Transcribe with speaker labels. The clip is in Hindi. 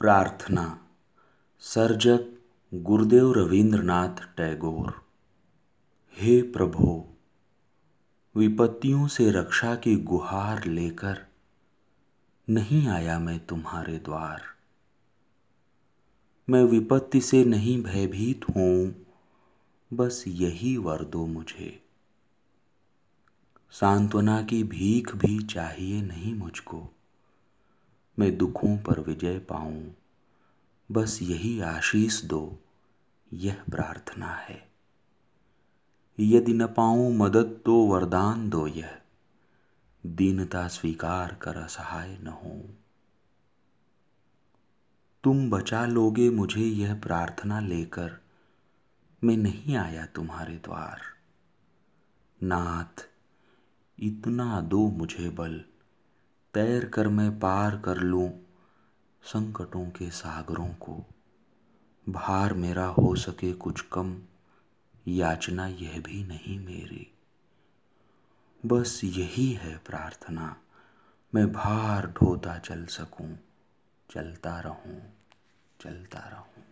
Speaker 1: प्रार्थना। सर्जक गुरुदेव रविंद्रनाथ टैगोर। हे प्रभु, विपत्तियों से रक्षा की गुहार लेकर नहीं आया मैं तुम्हारे द्वार। मैं विपत्ति से नहीं भयभीत हूँ, बस यही वर दो मुझे। सांत्वना की भीख भी चाहिए नहीं मुझको। मैं दुखों पर विजय पाऊँ। बस यही आशीष दो, यह प्रार्थना है। यदि न पाऊँ मदद तो वरदान दो यह, दीनता स्वीकार कर असहाय न हो तुम बचा लोगे मुझे यह प्रार्थना लेकर, मैं नहीं आया तुम्हारे द्वार। नाथ, इतना दो मुझे बल तैर कर मैं पार कर लूँ संकटों के सागरों को। भार मेरा हो सके कुछ कम, याचना यह भी नहीं मेरी। बस यही है प्रार्थना, मैं भार ढोता चल सकूँ, चलता रहूँ चलता रहूँ।